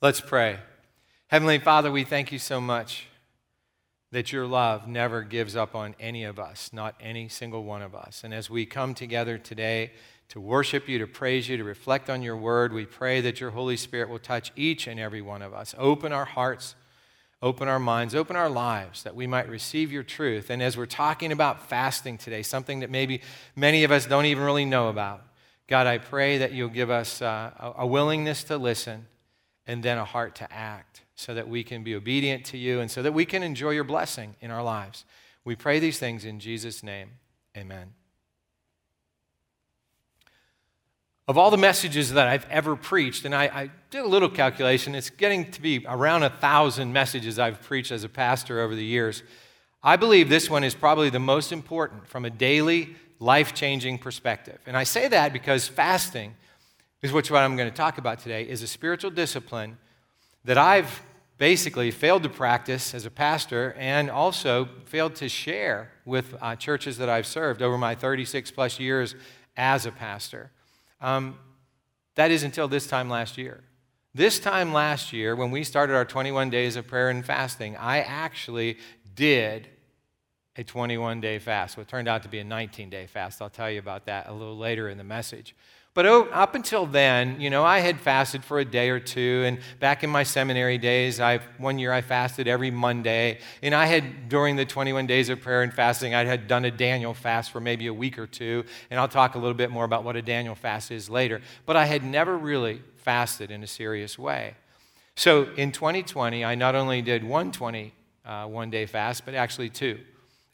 Let's pray. Heavenly Father, we thank you so much that your love never gives up on any of us, not any single one of us. And as we come together today to worship you, to praise you, to reflect on your word, we pray that your Holy Spirit will touch each and every one of us. Open our hearts, open our minds, open our lives that we might receive your truth. And as we're talking about fasting today, something that maybe many of us don't even really know about, God, I pray that you'll give us uh, a willingness to listen and then a heart to act so that we can be obedient to you and so that we can enjoy your blessing in our lives. We pray these things in Jesus' name. Amen. Of all the messages that I've ever preached, and I, I, did a little calculation, it's getting to be around a thousand messages I've preached as a pastor over the years. I believe this one is probably the most important from a daily, life changing perspective. And I say that because fasting is what I'm going to talk about today, is a spiritual discipline that I've basically failed to practice as a pastor and also failed to share with uh, churches that I've served over my 36 plus years as a pastor. Um, that is until this time last year. This time last year, when we started our 21 days of prayer and fasting, I actually did a 21 day fast. What turned out to be a 19 day fast. I'll tell you about that a little later in the message. But up until then, you know, I had fasted for a day or two. And back in my seminary days, I one year I fasted every Monday. And I had, during the 21 days of prayer and fasting, I had done a Daniel fast for maybe a week or two. And I'll talk a little bit more about what a Daniel fast is later. But I had never really fasted in a serious way. So in 2020, I not only did one 20 uh, one day fast, but actually two.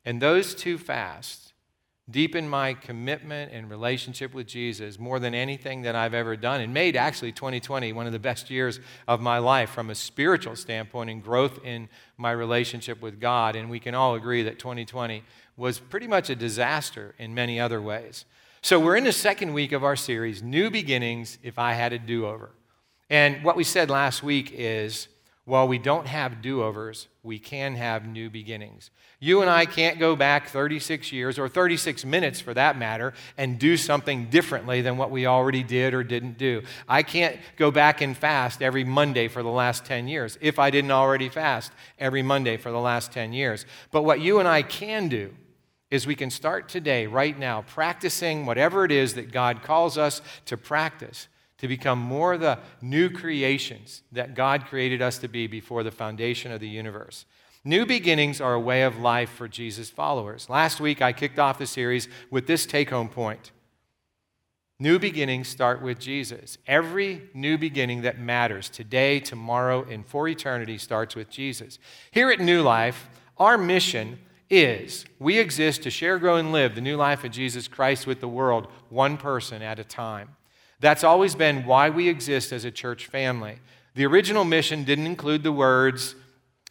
And those two fasts deepened my commitment and relationship with Jesus more than anything that I've ever done and made actually 2020 one of the best years of my life from a spiritual standpoint and growth in my relationship with God. And we can all agree that 2020 was pretty much a disaster in many other ways. So we're in the second week of our series, New Beginnings If I Had a Do Over. And what we said last week is while we don't have do overs, we can have new beginnings. You and I can't go back 36 years, or 36 minutes for that matter, and do something differently than what we already did or didn't do. I can't go back and fast every Monday for the last 10 years if I didn't already fast every Monday for the last 10 years. But what you and I can do is we can start today, right now, practicing whatever it is that God calls us to practice to become more the new creations that God created us to be before the foundation of the universe. New beginnings are a way of life for Jesus' followers. Last week, I kicked off the series with this take home point New beginnings start with Jesus. Every new beginning that matters today, tomorrow, and for eternity starts with Jesus. Here at New Life, our mission is we exist to share, grow, and live the new life of Jesus Christ with the world, one person at a time. That's always been why we exist as a church family. The original mission didn't include the words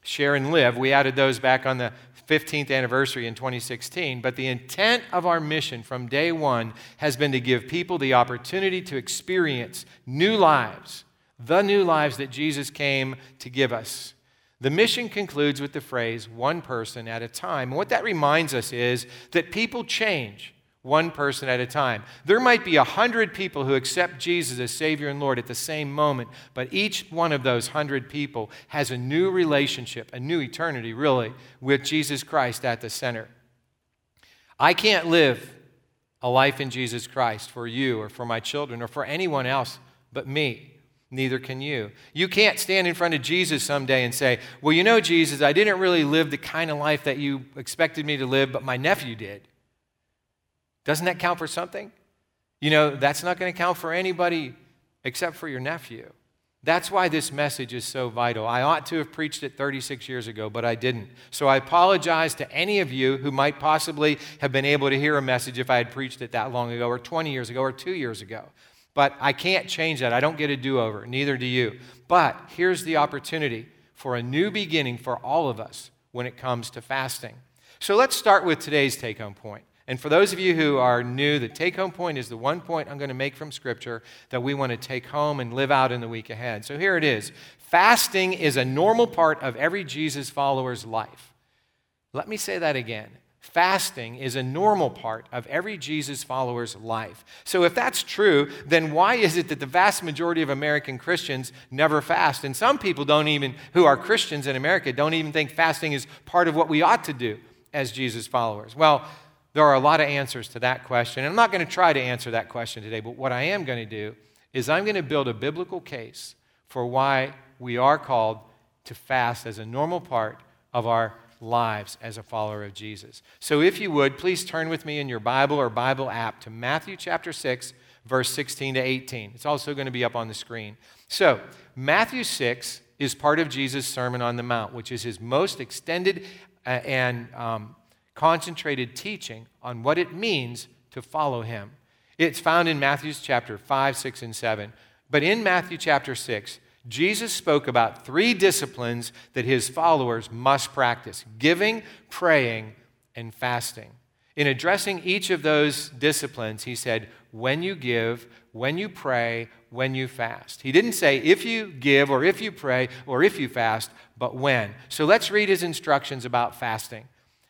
share and live. We added those back on the 15th anniversary in 2016. But the intent of our mission from day one has been to give people the opportunity to experience new lives, the new lives that Jesus came to give us. The mission concludes with the phrase, one person at a time. And what that reminds us is that people change one person at a time. There might be a hundred people who accept Jesus as Savior and Lord at the same moment, but each one of those hundred people has a new relationship, a new eternity, really, with Jesus Christ at the center. I can't live a life in Jesus Christ for you or for my children or for anyone else but me. Neither can you. You can't stand in front of Jesus someday and say, Well, you know, Jesus, I didn't really live the kind of life that you expected me to live, but my nephew did. Doesn't that count for something? You know, that's not going to count for anybody except for your nephew. That's why this message is so vital. I ought to have preached it 36 years ago, but I didn't. So I apologize to any of you who might possibly have been able to hear a message if I had preached it that long ago, or 20 years ago, or two years ago. But I can't change that. I don't get a do over, neither do you. But here's the opportunity for a new beginning for all of us when it comes to fasting. So let's start with today's take home point. And for those of you who are new, the take home point is the one point I'm going to make from Scripture that we want to take home and live out in the week ahead. So here it is Fasting is a normal part of every Jesus follower's life. Let me say that again. Fasting is a normal part of every Jesus follower's life. So, if that's true, then why is it that the vast majority of American Christians never fast? And some people don't even, who are Christians in America, don't even think fasting is part of what we ought to do as Jesus followers. Well, there are a lot of answers to that question. And I'm not going to try to answer that question today, but what I am going to do is I'm going to build a biblical case for why we are called to fast as a normal part of our lives as a follower of Jesus. So if you would, please turn with me in your Bible or Bible app to Matthew chapter 6, verse 16 to 18. It's also going to be up on the screen. So, Matthew 6 is part of Jesus' Sermon on the Mount, which is his most extended uh, and um, concentrated teaching on what it means to follow him. It's found in Matthew's chapter 5, 6, and 7. But in Matthew chapter 6, Jesus spoke about three disciplines that his followers must practice giving, praying, and fasting. In addressing each of those disciplines, he said, when you give, when you pray, when you fast. He didn't say if you give or if you pray or if you fast, but when. So let's read his instructions about fasting.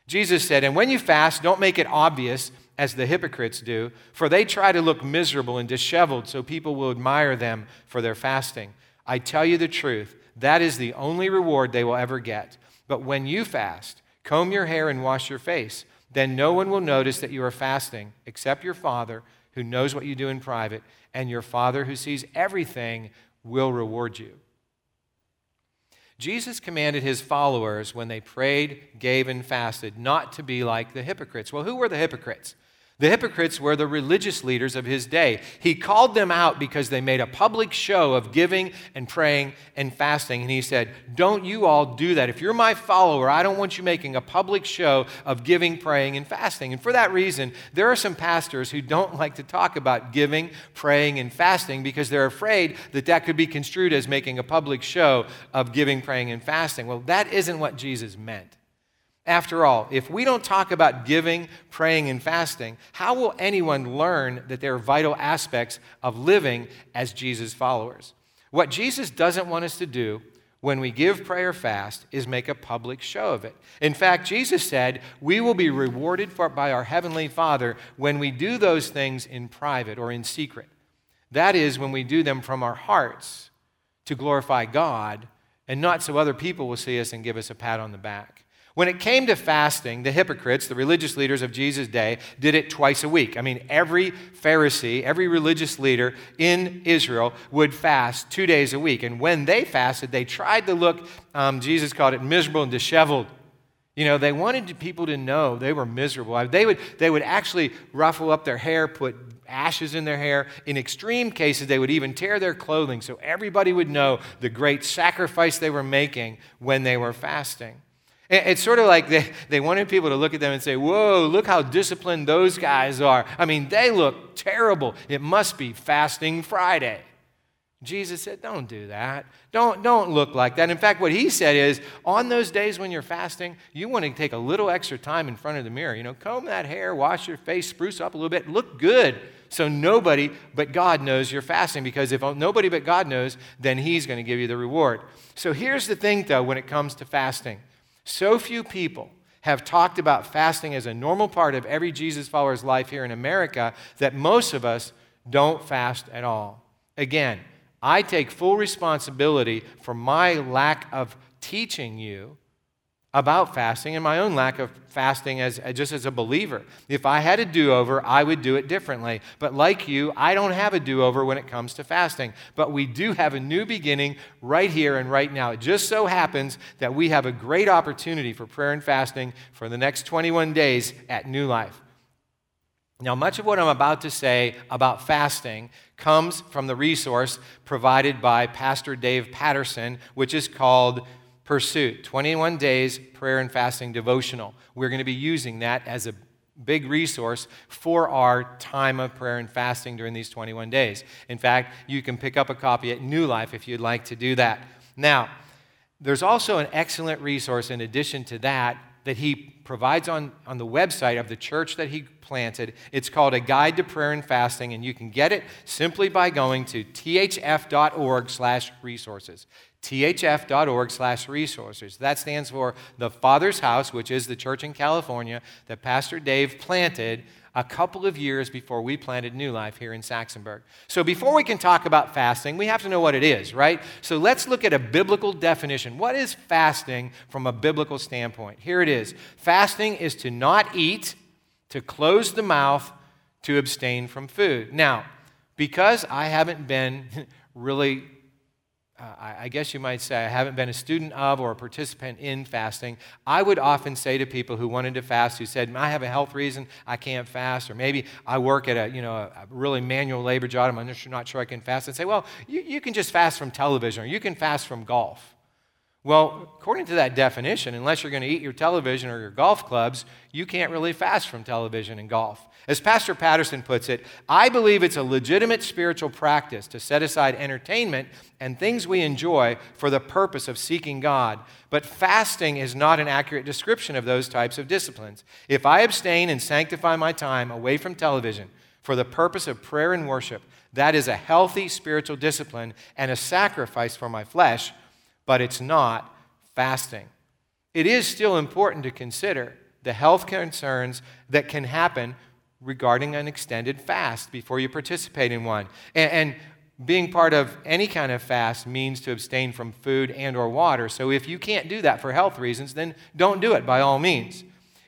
Jesus said, And when you fast, don't make it obvious as the hypocrites do, for they try to look miserable and disheveled so people will admire them for their fasting. I tell you the truth, that is the only reward they will ever get. But when you fast, comb your hair and wash your face. Then no one will notice that you are fasting except your Father who knows what you do in private, and your Father who sees everything will reward you. Jesus commanded his followers when they prayed, gave, and fasted not to be like the hypocrites. Well, who were the hypocrites? The hypocrites were the religious leaders of his day. He called them out because they made a public show of giving and praying and fasting. And he said, Don't you all do that. If you're my follower, I don't want you making a public show of giving, praying, and fasting. And for that reason, there are some pastors who don't like to talk about giving, praying, and fasting because they're afraid that that could be construed as making a public show of giving, praying, and fasting. Well, that isn't what Jesus meant. After all, if we don't talk about giving, praying, and fasting, how will anyone learn that they're vital aspects of living as Jesus' followers? What Jesus doesn't want us to do when we give, pray, or fast is make a public show of it. In fact, Jesus said, We will be rewarded for, by our Heavenly Father when we do those things in private or in secret. That is, when we do them from our hearts to glorify God and not so other people will see us and give us a pat on the back. When it came to fasting, the hypocrites, the religious leaders of Jesus' day, did it twice a week. I mean, every Pharisee, every religious leader in Israel would fast two days a week. And when they fasted, they tried to look, um, Jesus called it miserable and disheveled. You know, they wanted people to know they were miserable. They would, they would actually ruffle up their hair, put ashes in their hair. In extreme cases, they would even tear their clothing so everybody would know the great sacrifice they were making when they were fasting. It's sort of like they, they wanted people to look at them and say, Whoa, look how disciplined those guys are. I mean, they look terrible. It must be fasting Friday. Jesus said, Don't do that. Don't, don't look like that. In fact, what he said is, on those days when you're fasting, you want to take a little extra time in front of the mirror. You know, comb that hair, wash your face, spruce up a little bit, look good. So nobody but God knows you're fasting because if nobody but God knows, then he's going to give you the reward. So here's the thing, though, when it comes to fasting. So few people have talked about fasting as a normal part of every Jesus follower's life here in America that most of us don't fast at all. Again, I take full responsibility for my lack of teaching you about fasting and my own lack of fasting as, just as a believer. If I had a do over, I would do it differently. But like you, I don't have a do over when it comes to fasting. But we do have a new beginning right here and right now. It just so happens that we have a great opportunity for prayer and fasting for the next 21 days at New Life. Now, much of what I'm about to say about fasting comes from the resource provided by Pastor Dave Patterson, which is called Pursuit 21 Days Prayer and Fasting Devotional. We're going to be using that as a big resource for our time of prayer and fasting during these 21 days. In fact, you can pick up a copy at New Life if you'd like to do that. Now, there's also an excellent resource in addition to that that he provides on, on the website of the church that he planted. It's called A Guide to Prayer and Fasting, and you can get it simply by going to thf.org slash resources thf.org slash resources. That stands for the Father's House, which is the church in California that Pastor Dave planted a couple of years before we planted New Life here in Saxonburg. So before we can talk about fasting, we have to know what it is, right? So let's look at a biblical definition. What is fasting from a biblical standpoint? Here it is fasting is to not eat, to close the mouth, to abstain from food. Now, because I haven't been really I, I guess you might say, I haven't been a student of or a participant in fasting, I would often say to people who wanted to fast, who said, I have a health reason, I can't fast, or maybe I work at a, you know, a really manual labor job, I'm not sure I can fast, and say, well, you, you can just fast from television, or you can fast from golf. Well, according to that definition, unless you're going to eat your television or your golf clubs, you can't really fast from television and golf. As Pastor Patterson puts it, I believe it's a legitimate spiritual practice to set aside entertainment and things we enjoy for the purpose of seeking God. But fasting is not an accurate description of those types of disciplines. If I abstain and sanctify my time away from television for the purpose of prayer and worship, that is a healthy spiritual discipline and a sacrifice for my flesh but it's not fasting. It is still important to consider the health concerns that can happen regarding an extended fast before you participate in one. And, and, being part of any kind of fast means to abstain from food and or water. So if you can't do that for health reasons, then don't do it by all means.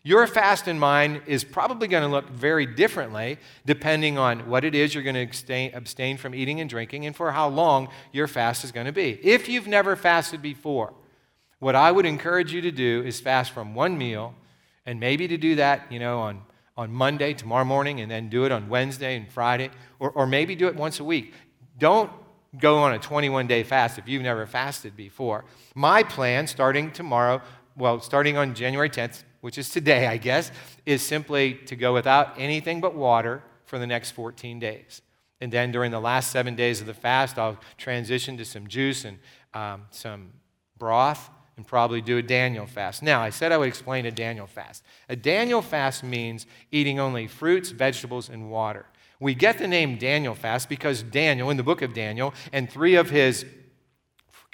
Your fast in mind is probably going to look very differently depending on what it is you're going to abstain, abstain from eating and drinking and for how long your fast is going to be. If you've never fasted before, what I would encourage you to do is fast from one meal and maybe to do that, you know, on, on Monday, tomorrow morning, and then do it on Wednesday and Friday, or, or maybe do it once a week. Don't go on a 21 day fast if you've never fasted before. My plan starting tomorrow, well, starting on January 10th, which is today, I guess, is simply to go without anything but water for the next 14 days. And then during the last seven days of the fast, I'll transition to some juice and um, some broth and probably do a Daniel fast. Now, I said I would explain a Daniel fast. A Daniel fast means eating only fruits, vegetables, and water. We get the name Daniel fast because Daniel, in the book of Daniel, and three of his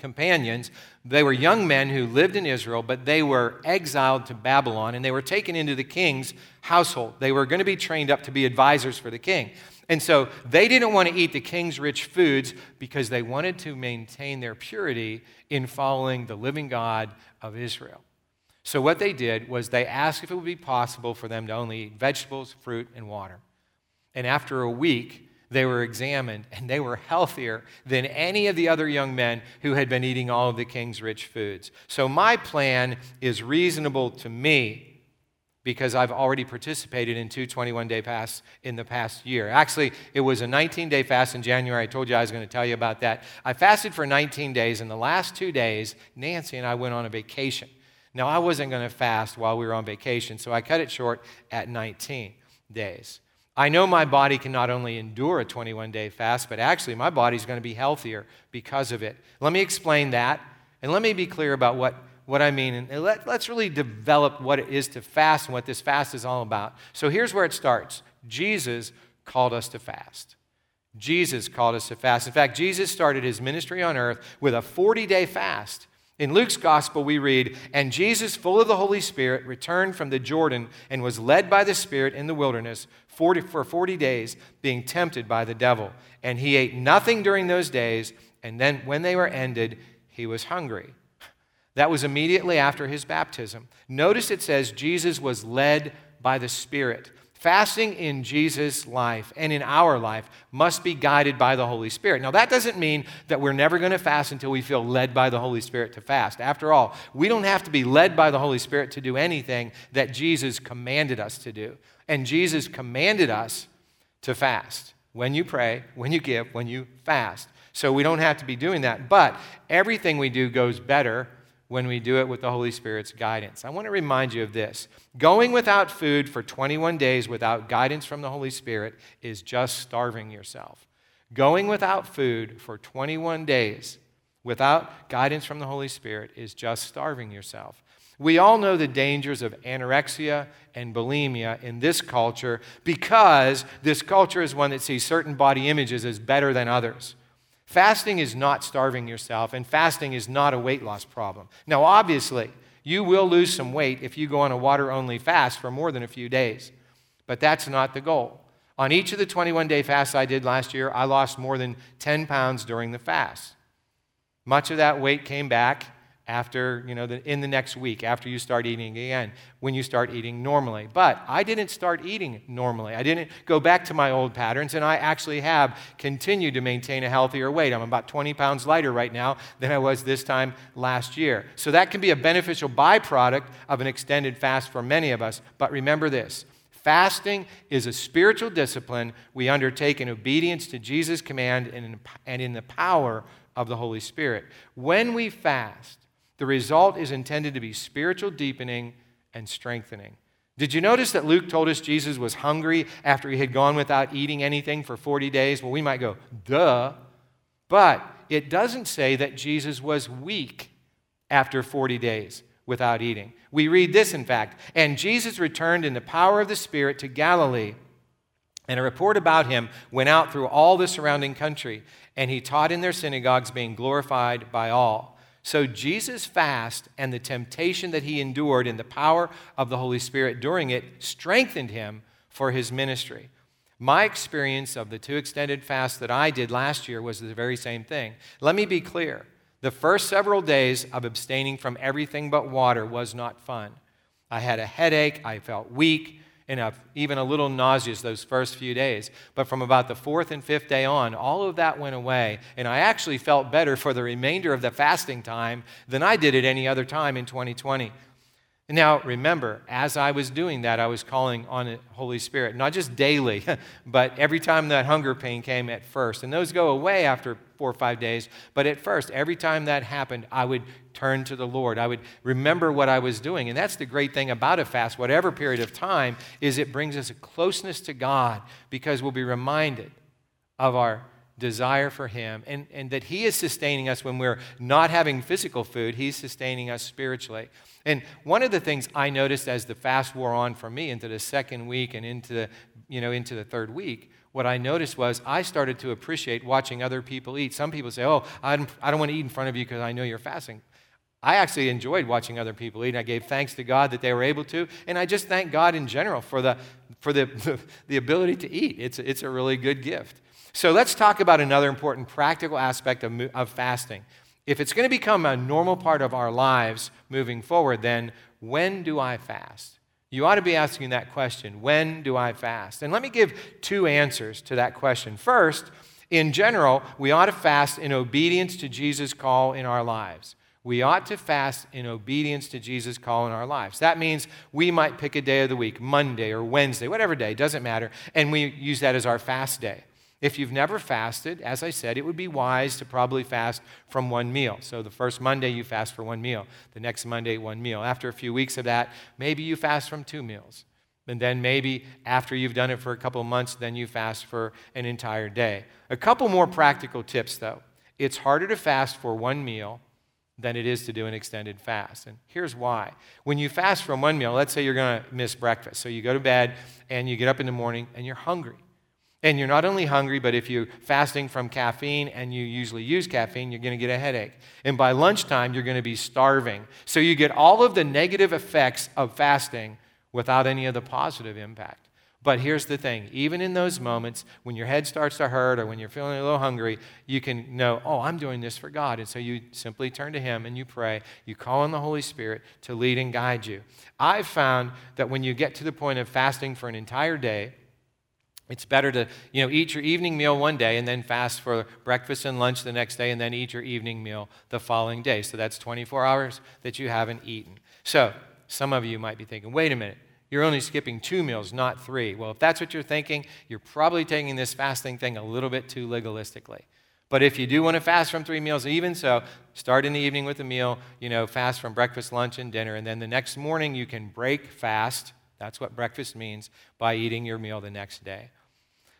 companions. They were young men who lived in Israel, but they were exiled to Babylon and they were taken into the king's household. They were going to be trained up to be advisors for the king. And so they didn't want to eat the king's rich foods because they wanted to maintain their purity in following the living God of Israel. So what they did was they asked if it would be possible for them to only eat vegetables, fruit, and water. And after a week, they were examined, and they were healthier than any of the other young men who had been eating all of the king's rich foods. So, my plan is reasonable to me because I've already participated in two 21 day fasts in the past year. Actually, it was a 19 day fast in January. I told you I was going to tell you about that. I fasted for 19 days, and the last two days, Nancy and I went on a vacation. Now, I wasn't going to fast while we were on vacation, so I cut it short at 19 days. I know my body can not only endure a 21 day fast, but actually my body's going to be healthier because of it. Let me explain that, and let me be clear about what, what I mean. And let, let's really develop what it is to fast and what this fast is all about. So here's where it starts Jesus called us to fast. Jesus called us to fast. In fact, Jesus started his ministry on earth with a 40 day fast. In Luke's gospel, we read, And Jesus, full of the Holy Spirit, returned from the Jordan and was led by the Spirit in the wilderness 40, for 40 days, being tempted by the devil. And he ate nothing during those days, and then when they were ended, he was hungry. That was immediately after his baptism. Notice it says Jesus was led by the Spirit. Fasting in Jesus' life and in our life must be guided by the Holy Spirit. Now, that doesn't mean that we're never going to fast until we feel led by the Holy Spirit to fast. After all, we don't have to be led by the Holy Spirit to do anything that Jesus commanded us to do. And Jesus commanded us to fast when you pray, when you give, when you fast. So we don't have to be doing that. But everything we do goes better when we do it with the Holy Spirit's guidance. I want to remind you of this. Going without food for 21 days without guidance from the Holy Spirit is just starving yourself. Going without food for 21 days without guidance from the Holy Spirit is just starving yourself. We all know the dangers of anorexia and bulimia in this culture because this culture is one that sees certain body images as better than others. Fasting is not starving yourself, and fasting is not a weight loss problem. Now, obviously, you will lose some weight if you go on a water only fast for more than a few days, but that's not the goal. On each of the 21 day fasts I did last year, I lost more than 10 pounds during the fast. Much of that weight came back after, you know, the, in the next week, after you start eating again, when you start eating normally. But I didn't start eating normally. I didn't go back to my old patterns, and I actually have continued to maintain a healthier weight. I'm about 20 pounds lighter right now than I was this time last year. So that can be a beneficial byproduct of an extended fast for many of us. But remember this. Fasting is a spiritual discipline we undertake in obedience to Jesus' command and in the power of the Holy Spirit. When we fast, the result is intended to be spiritual deepening and strengthening. Did you notice that Luke told us Jesus was hungry after he had gone without eating anything for 40 days? Well, we might go, duh. But it doesn't say that Jesus was weak after 40 days without eating. We read this, in fact, and Jesus returned in the power of the Spirit to Galilee. And a report about him went out through all the surrounding country, and he taught in their synagogues, being glorified by all. So, Jesus' fast and the temptation that he endured in the power of the Holy Spirit during it strengthened him for his ministry. My experience of the two extended fasts that I did last year was the very same thing. Let me be clear the first several days of abstaining from everything but water was not fun. I had a headache, I felt weak, and even a little nauseous those first few days. But from about the fourth and fifth day on, all of that went away, and I actually felt better for the remainder of the fasting time than I did at any other time in 2020. Now, remember, as I was doing that, I was calling on the Holy Spirit, not just daily, but every time that hunger pain came at first. And those go away after four or five days. But at first, every time that happened, I would turn to the Lord. I would remember what I was doing. And that's the great thing about a fast, whatever period of time, is it brings us a closeness to God because we'll be reminded of our desire for Him and, and that He is sustaining us when we're not having physical food, He's sustaining us spiritually. And one of the things I noticed as the fast wore on for me into the second week and into the, you know, into the third week, what I noticed was I started to appreciate watching other people eat. Some people say, Oh, I don't, I don't want to eat in front of you because I know you're fasting. I actually enjoyed watching other people eat. I gave thanks to God that they were able to, and I just thank God in general for the, for the, the ability to eat. It's, it's a really good gift. So let's talk about another important practical aspect of, of fasting. If it's going to become a normal part of our lives moving forward, then when do I fast? You ought to be asking that question when do I fast? And let me give two answers to that question. First, in general, we ought to fast in obedience to Jesus' call in our lives. We ought to fast in obedience to Jesus' call in our lives. That means we might pick a day of the week, Monday or Wednesday, whatever day, doesn't matter, and we use that as our fast day. If you've never fasted, as I said, it would be wise to probably fast from one meal. So the first Monday you fast for one meal, the next Monday, one meal. After a few weeks of that, maybe you fast from two meals. And then maybe after you've done it for a couple of months, then you fast for an entire day. A couple more practical tips, though. It's harder to fast for one meal than it is to do an extended fast. And here's why. When you fast from one meal, let's say you're going to miss breakfast. So you go to bed and you get up in the morning and you're hungry. And you're not only hungry, but if you're fasting from caffeine and you usually use caffeine, you're going to get a headache. And by lunchtime, you're going to be starving. So you get all of the negative effects of fasting without any of the positive impact. But here's the thing even in those moments when your head starts to hurt or when you're feeling a little hungry, you can know, oh, I'm doing this for God. And so you simply turn to Him and you pray. You call on the Holy Spirit to lead and guide you. I've found that when you get to the point of fasting for an entire day, it's better to, you know, eat your evening meal one day and then fast for breakfast and lunch the next day and then eat your evening meal the following day. So that's 24 hours that you haven't eaten. So some of you might be thinking, wait a minute, you're only skipping two meals, not three. Well, if that's what you're thinking, you're probably taking this fasting thing a little bit too legalistically. But if you do want to fast from three meals, even so, start in the evening with a meal, you know, fast from breakfast, lunch, and dinner. And then the next morning, you can break fast. That's what breakfast means by eating your meal the next day.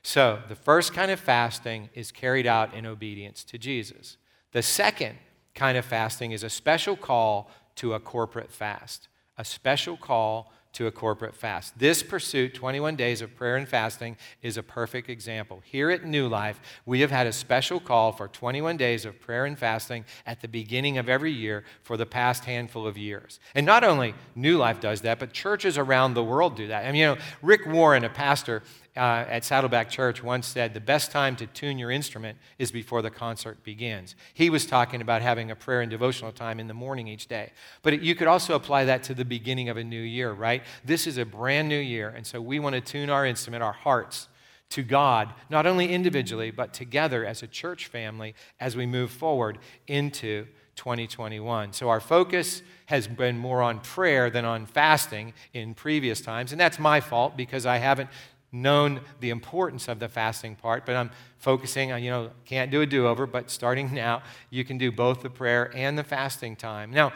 So, the first kind of fasting is carried out in obedience to Jesus. The second kind of fasting is a special call to a corporate fast. a special call to a corporate fast. This pursuit, 21 days of prayer and fasting, is a perfect example. Here at New Life, we have had a special call for 21 days of prayer and fasting at the beginning of every year for the past handful of years. And not only New Life does that, but churches around the world do that. I mean, you know, Rick Warren, a pastor, uh, at Saddleback Church once said, The best time to tune your instrument is before the concert begins. He was talking about having a prayer and devotional time in the morning each day. But it, you could also apply that to the beginning of a new year, right? This is a brand new year, and so we want to tune our instrument, our hearts, to God, not only individually, but together as a church family as we move forward into 2021. So our focus has been more on prayer than on fasting in previous times. And that's my fault because I haven't known the importance of the fasting part, but I'm focusing on, you know, can't do a do over, but starting now, you can do both the prayer and the fasting time. Now,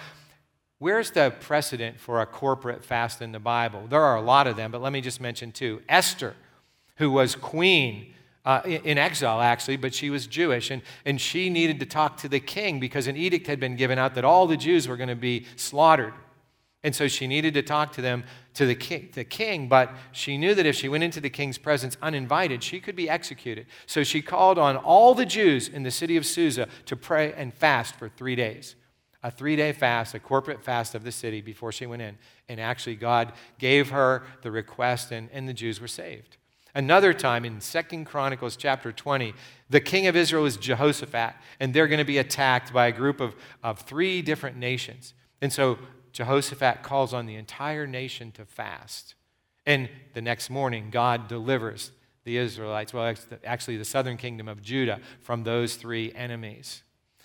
where's the precedent for a corporate fast in the Bible? There are a lot of them, but let me just mention two. Esther, who was queen. Uh, in exile, actually, but she was Jewish, and, and she needed to talk to the king because an edict had been given out that all the Jews were going to be slaughtered. And so she needed to talk to them, to the king, the king, but she knew that if she went into the king's presence uninvited, she could be executed. So she called on all the Jews in the city of Susa to pray and fast for three days. A three day fast, a corporate fast of the city before she went in. And actually, God gave her the request, and, and the Jews were saved. Another time in Second Chronicles chapter 20, the king of Israel is Jehoshaphat, and they're going to be attacked by a group of, of three different nations. And so Jehoshaphat calls on the entire nation to fast. And the next morning, God delivers the Israelites, well, actually the southern kingdom of Judah, from those three enemies.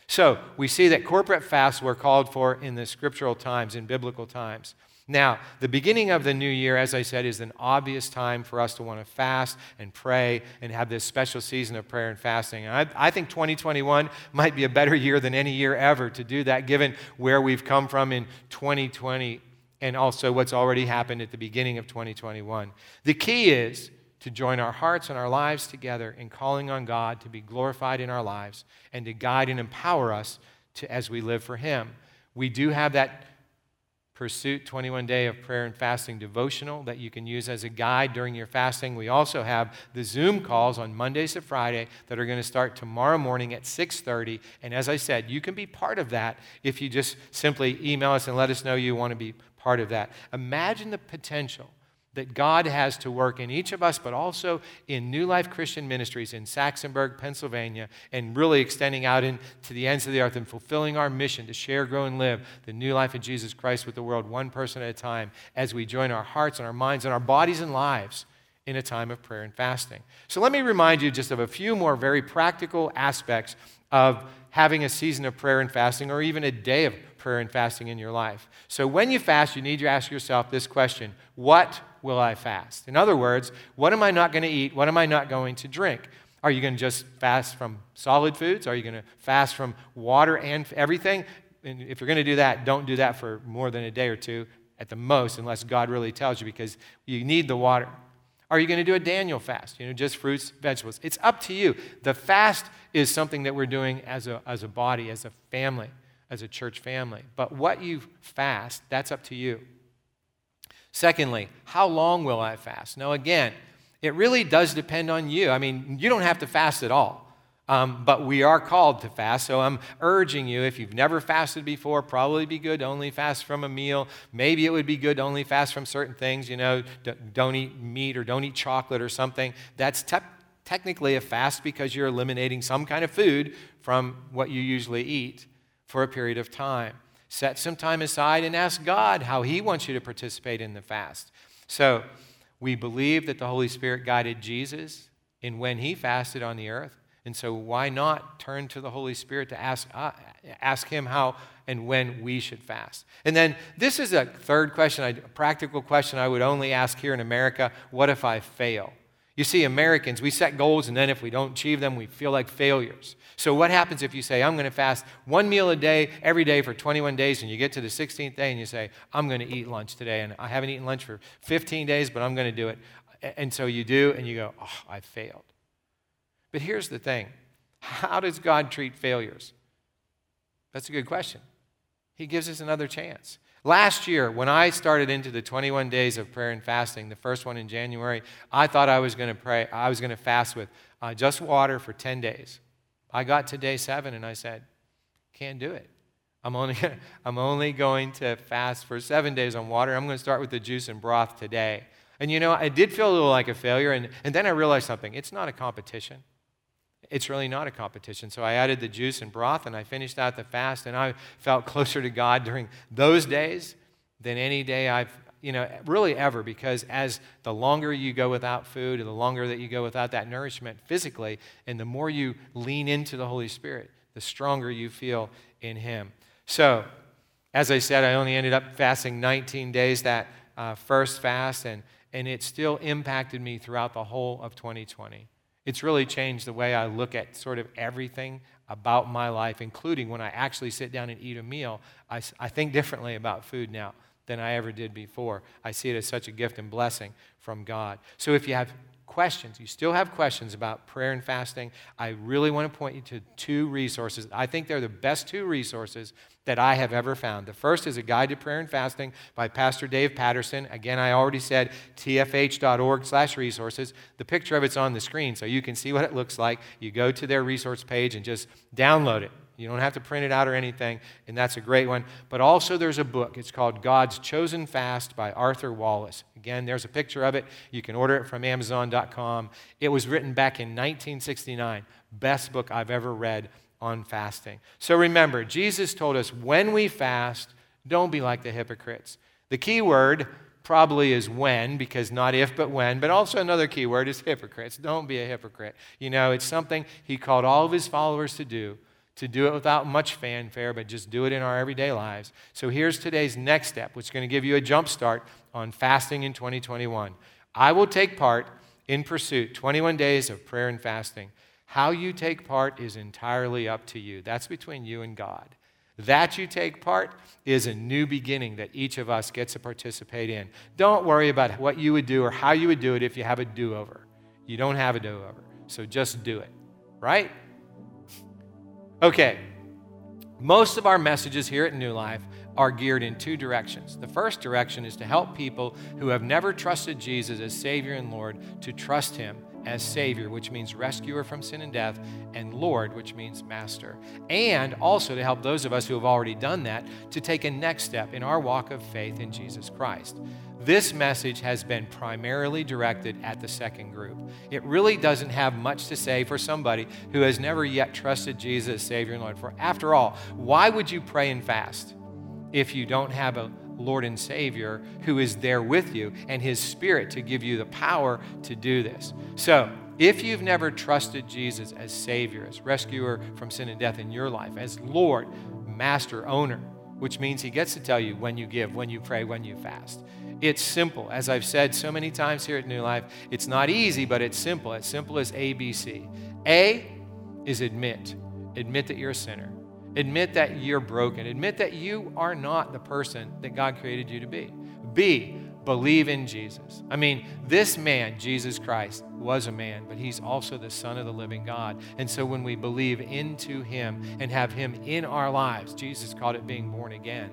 So we see that corporate fasts were called for in the scriptural times, in biblical times. Now, the beginning of the new year, as I said, is an obvious time for us to want to fast and pray and have this special season of prayer and fasting. And I, I think 2021 might be a better year than any year ever to do that, given where we've come from in 2020 and also what's already happened at the beginning of 2021. The key is to join our hearts and our lives together in calling on God to be glorified in our lives and to guide and empower us to, as we live for Him. We do have that Pursuit 21 Day of Prayer and Fasting devotional that you can use as a guide during your fasting. We also have the Zoom calls on Mondays to Friday that are going to start tomorrow morning at 6:30. And as I said, you can be part of that if you just simply email us and let us know you want to be part of that. Imagine the potential that God has to work in each of us, but also in New Life Christian Ministries in Saxonburg, Pennsylvania, and really extending out into the ends of the earth and fulfilling our mission to share, grow, and live the new life of Jesus Christ with the world, one person at a time, as we join our hearts and our minds and our bodies and lives in a time of prayer and fasting. So let me remind you just of a few more very practical aspects of having a season of prayer and fasting or even a day of prayer and fasting in your life. So when you fast, you need to ask yourself this question What will I fast? In other words, what am I not going to eat? What am I not going to drink? Are you going to just fast from solid foods? Are you going to fast from water and everything? And if you're going to do that, don't do that for more than a day or two at the most, unless God really tells you, because you need the water. Are you going to do a Daniel fast? You know, just fruits, vegetables. It's up to you. The fast is something that we're doing as a, as a body, as a family, as a church family. But what you fast, that's up to you. Secondly, how long will I fast? Now, again, it really does depend on you. I mean, you don't have to fast at all. Um, but we are called to fast. So I'm urging you, if you've never fasted before, probably be good to only fast from a meal. Maybe it would be good to only fast from certain things, you know, don't eat meat or don't eat chocolate or something. That's te- technically a fast because you're eliminating some kind of food from what you usually eat for a period of time set some time aside and ask God how He wants you to participate in the fast. So, we believe that the Holy Spirit guided Jesus in when He fasted on the earth. And so, why not turn to the Holy Spirit to ask, uh, ask Him how and when we should fast? And then, this is a third question, a practical question I would only ask here in America what if I fail? You see, Americans, we set goals, and then if we don't achieve them, we feel like failures. So, what happens if you say, I'm going to fast one meal a day every day for 21 days, and you get to the 16th day and you say, I'm going to eat lunch today, and I haven't eaten lunch for 15 days, but I'm going to do it. And so you do, and you go, Oh, I failed. But here's the thing how does God treat failures? That's a good question. He gives us another chance. Last year, when I started into the 21 days of prayer and fasting, the first one in January, I thought I was going to pray, I was going to fast with uh, just water for 10 days. I got to day seven and I said, can't do it. I'm only, I'm only going to fast for seven days on water. I'm going to start with the juice and broth today. And you know, I did feel a little like a failure. And, and then I realized something it's not a competition it's really not a competition. So I added the juice and broth and I finished out the fast and I felt closer to God during those days than any day I've, you know, really ever because as the longer you go without food and the longer that you go without that nourishment physically and the more you lean into the Holy Spirit, the stronger you feel in Him. So, as I said, I only ended up fasting 19 days that uh, first fast and, and it still impacted me throughout the whole of 2020. It's really changed the way I look at sort of everything about my life, including when I actually sit down and eat a meal. I, I think differently about food now than I ever did before. I see it as such a gift and blessing from God. So if you have questions, you still have questions about prayer and fasting, I really want to point you to two resources. I think they're the best two resources that I have ever found. The first is a guide to prayer and fasting by Pastor Dave Patterson. Again, I already said tfh.org slash resources. The picture of it's on the screen so you can see what it looks like. You go to their resource page and just download it. You don't have to print it out or anything, and that's a great one. But also, there's a book. It's called God's Chosen Fast by Arthur Wallis. Again, there's a picture of it. You can order it from Amazon.com. It was written back in 1969. Best book I've ever read on fasting. So remember, Jesus told us when we fast, don't be like the hypocrites. The key word probably is when, because not if, but when. But also another key word is hypocrites. Don't be a hypocrite. You know, it's something he called all of his followers to do to do it without much fanfare, but just do it in our everyday lives. So here's today's next step, which is going to give you a jump start on fasting in 2021. I will take part in pursuit 21 days of prayer and fasting. How you take part is entirely up to you. That's between you and God. That you take part is a new beginning that each of us gets to participate in. Don't worry about what you would do or how you would do it if you have a do over. You don't have a do over, so just do it, right? Okay, most of our messages here at New Life are geared in two directions. The first direction is to help people who have never trusted Jesus as Savior and Lord to trust Him as Savior, which means rescuer from sin and death, and Lord, which means master. And also to help those of us who have already done that to take a next step in our walk of faith in Jesus Christ. This message has been primarily directed at the second group. It really doesn't have much to say for somebody who has never yet trusted Jesus Savior and Lord. For after all, why would you pray and fast if you don't have a Lord and Savior who is there with you and His Spirit to give you the power to do this? So, if you've never trusted Jesus as Savior, as rescuer from sin and death in your life, as Lord, Master, Owner, which means He gets to tell you when you give, when you pray, when you fast. It's simple. As I've said so many times here at New Life, it's not easy, but it's simple. As simple as ABC. A is admit. Admit that you're a sinner. Admit that you're broken. Admit that you are not the person that God created you to be. B, believe in Jesus. I mean, this man, Jesus Christ, was a man, but he's also the Son of the living God. And so when we believe into him and have him in our lives, Jesus called it being born again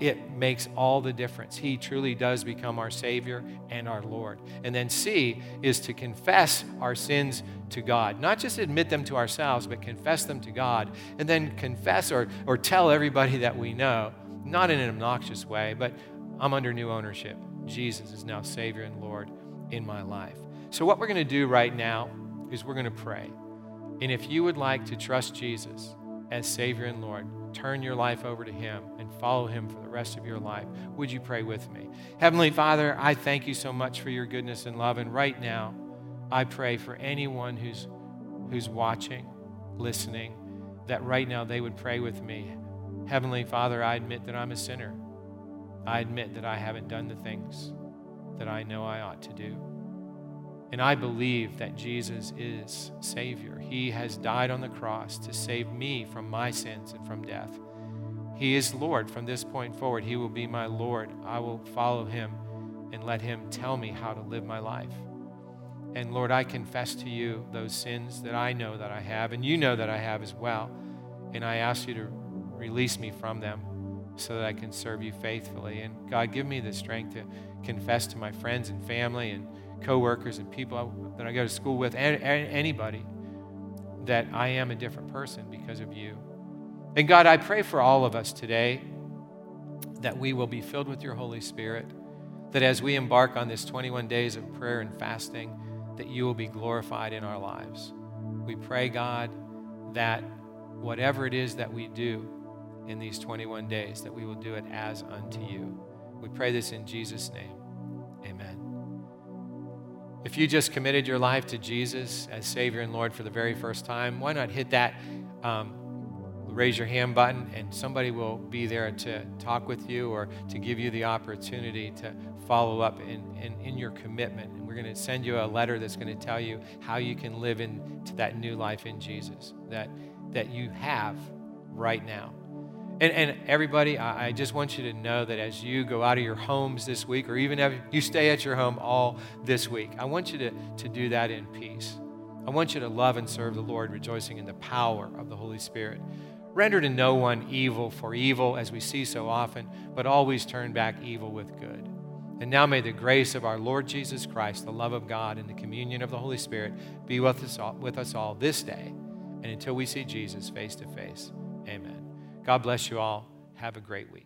it makes all the difference. He truly does become our Savior and our Lord. And then C is to confess our sins to God. Not just admit them to ourselves, but confess them to God. And then confess or, or tell everybody that we know, not in an obnoxious way, but I'm under new ownership. Jesus is now Savior and Lord in my life. So, what we're going to do right now is we're going to pray. And if you would like to trust Jesus as Savior and Lord, turn your life over to Him and follow Him for the rest of your life, would you pray with me? Heavenly Father, I thank you so much for your goodness and love. And right now, I pray for anyone who's, who's watching, listening, that right now they would pray with me. Heavenly Father, I admit that I'm a sinner. I admit that I haven't done the things that I know I ought to do. And I believe that Jesus is Savior. He has died on the cross to save me from my sins and from death. He is Lord from this point forward. He will be my Lord. I will follow Him and let Him tell me how to live my life. And Lord, I confess to you those sins that I know that I have, and you know that I have as well. And I ask you to release me from them so that I can serve you faithfully. And God, give me the strength to confess to my friends and family and coworkers and people that I go to school with, and, and anybody, that I am a different person because of you. And God, I pray for all of us today that we will be filled with your Holy Spirit, that as we embark on this 21 days of prayer and fasting, that you will be glorified in our lives. We pray, God, that whatever it is that we do in these 21 days, that we will do it as unto you. We pray this in Jesus' name. If you just committed your life to Jesus as Savior and Lord for the very first time, why not hit that um, raise your hand button and somebody will be there to talk with you or to give you the opportunity to follow up in, in, in your commitment. And we're going to send you a letter that's going to tell you how you can live into that new life in Jesus that, that you have right now. And, and everybody, I, I just want you to know that as you go out of your homes this week, or even if you stay at your home all this week, I want you to, to do that in peace. I want you to love and serve the Lord, rejoicing in the power of the Holy Spirit. Render to no one evil for evil, as we see so often, but always turn back evil with good. And now may the grace of our Lord Jesus Christ, the love of God, and the communion of the Holy Spirit be with us all, with us all this day and until we see Jesus face to face. God bless you all. Have a great week.